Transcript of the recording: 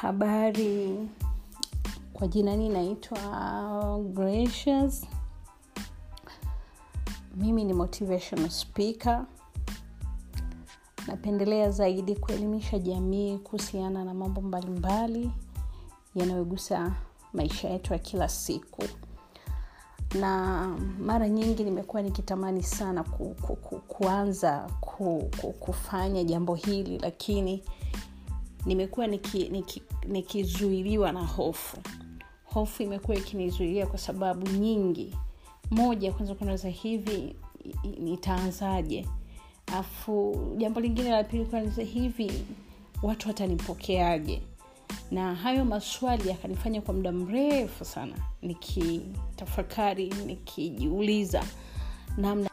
habari kwa jina ni naitwa gracious. Mimi ni motivational speaker. Napendelea zaidi kuelimisha jamii kuhusiana na mambo mbalimbali yanayogusa maisha yetu ya kila siku. Na mara nyingi nimekuwa nikitamani sana ku, ku, ku, kuanza ku, ku, kufanya jambo hili lakini nimekuwa nikizuiliwa niki, niki na hofu. Hofu imekuwa ikinizuilia kwa sababu nyingi. Moja kwanza kunaweza hivi nitaanzaje? Afu jambo lingine la pili kwanza hivi watu watanipokeaje? Na hayo maswali yakanifanya kwa muda mrefu sana nikitafakari nikijiuliza namna